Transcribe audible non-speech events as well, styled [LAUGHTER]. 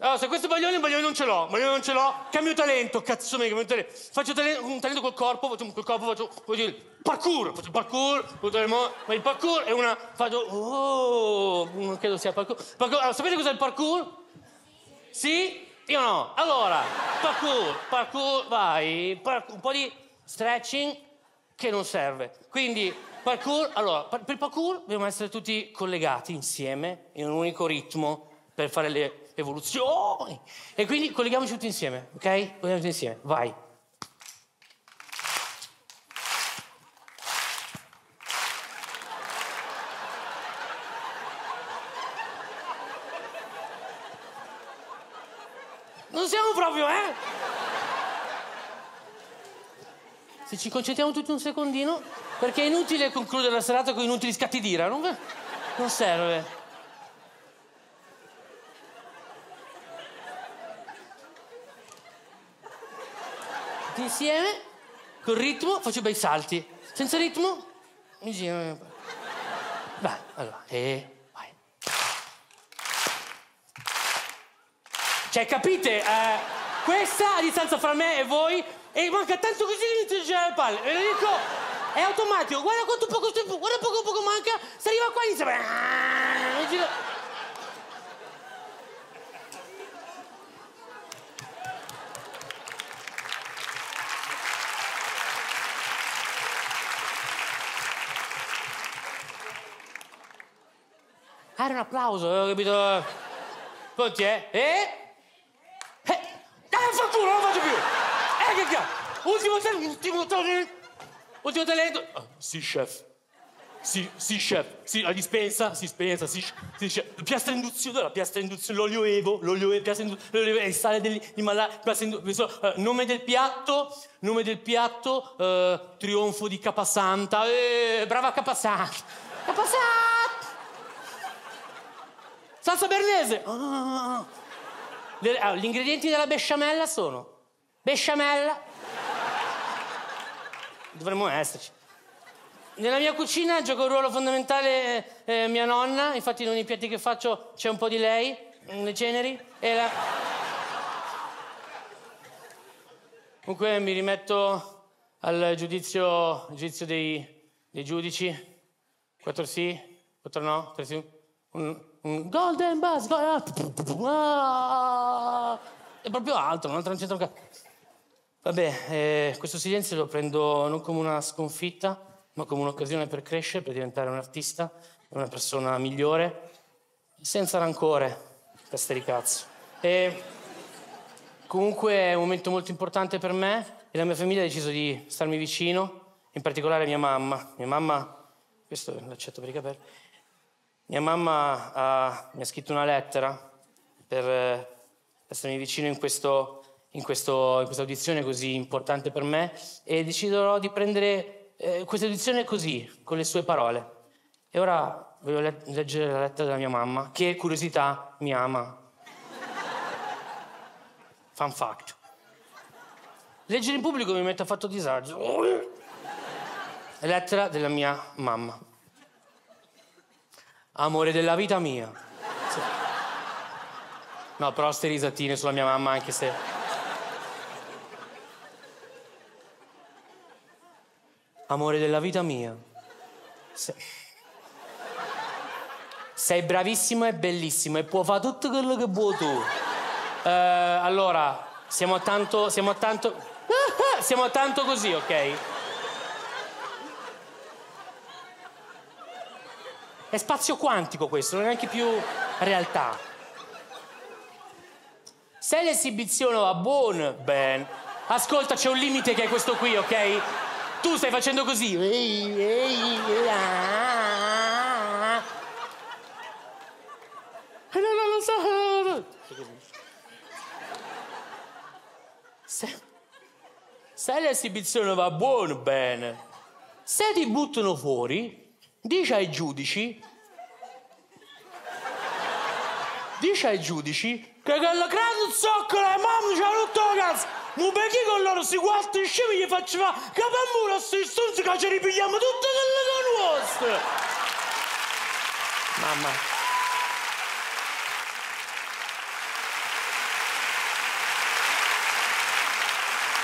Allora, se questo è Baglioni, Baglioni non ce l'ho, Baglioni non ce l'ho. Cambio talento, cazzo me, cambio talento. Faccio talento, un talento col corpo, faccio col corpo, faccio, faccio il parkour, faccio parkour, faccio il, parkour e una faccio oh, non credo sia parkour. parkour. Allora, sapete cos'è il parkour? Sì? Io no. Allora, parkour, parkour, vai, parkour, un po' di stretching che non serve. Quindi, parkour, allora, per il parkour dobbiamo essere tutti collegati insieme in un unico ritmo per fare le evoluzioni. E quindi colleghiamoci tutti insieme, ok? Colleghiamoci tutti insieme, vai. Non siamo proprio, eh? Se ci concentriamo tutti un secondino, perché è inutile concludere la serata con inutili scatti d'ira, non, non serve. Tutti insieme, col ritmo, faccio bei salti. Senza ritmo, mi. Vai, allora, e vai. Cioè, capite? Eh, questa a distanza fra me e voi, e manca tanto così inizio a girare le palle. Ve lo dico, è automatico. Guarda quanto poco tempo, guarda poco poco manca, se arriva qua inizia. Ah, era un applauso, avevo capito. Pronti, eh? E? Eh? Dai, fa culo, non lo faccio più! Eh, che cazzo! Ultimo talento, ultimo talento! Ultimo talento! Ah, sì, chef. Sì, sì, chef. Sì, la dispensa, si dispensa, sì, sì, chef. Piastra induzione, la piastra induzione, l'olio evo, l'olio evo, piastra induzione, l'olio evo, il sale dell'Himalaya, piastra induzione, nome del piatto, nome del piatto, eh, trionfo di Capasanta, eh, brava Capasanta! Capasanta! Salsa bernese! Le- ah, gli ingredienti della besciamella sono besciamella. Dovremmo esserci. Nella mia cucina gioca un ruolo fondamentale eh, mia nonna, infatti in ogni piatti che faccio c'è un po' di lei, le ceneri, e la... Comunque mi rimetto al giudizio, giudizio dei, dei giudici. Quattro sì, quattro no, tre sì. Golden buzz, go- ah! è proprio altro, non c'entra un cazzo. Vabbè, eh, questo silenzio lo prendo non come una sconfitta, ma come un'occasione per crescere, per diventare un artista, una persona migliore, senza rancore, testa di cazzo. E comunque è un momento molto importante per me e la mia famiglia ha deciso di starmi vicino, in particolare mia mamma. Mia mamma, questo l'accetto per i capelli, mia mamma ha- mi ha scritto una lettera per eh, essermi vicino in, questo- in questo- in questa audizione così importante per me e deciderò di prendere eh, questa audizione così, con le sue parole. E ora voglio le- leggere la lettera della mia mamma, che curiosità mi ama. Fun fact. Leggere in pubblico mi mette a fatto disagio. Lettera della mia mamma. Amore della vita mia. No, però ste risatine sulla mia mamma, anche se. Amore della vita mia. Se- Sei bravissimo e bellissimo e può fare tutto quello che vuoi tu. Eh, allora, siamo tanto. Siamo tanto. [LAUGHS] Siamo tanto così, ok? È spazio quantico questo, non è neanche più realtà. Se l'esibizione va buona, ben. Ascolta, c'è un limite che è questo qui, ok? Tu stai facendo così. Ehi, ah. Eh. Se, se l'esibizione va buona, bene. Se ti buttano fuori, dici ai giudici. Dici ai giudici che quella grande zoccola e mamma c'ha rotto la cazzo. Ma perché con loro si quattro scemi gli faccio fare che per muro sti stunzi che ci ripigliamo tutte delle nostre. Mamma.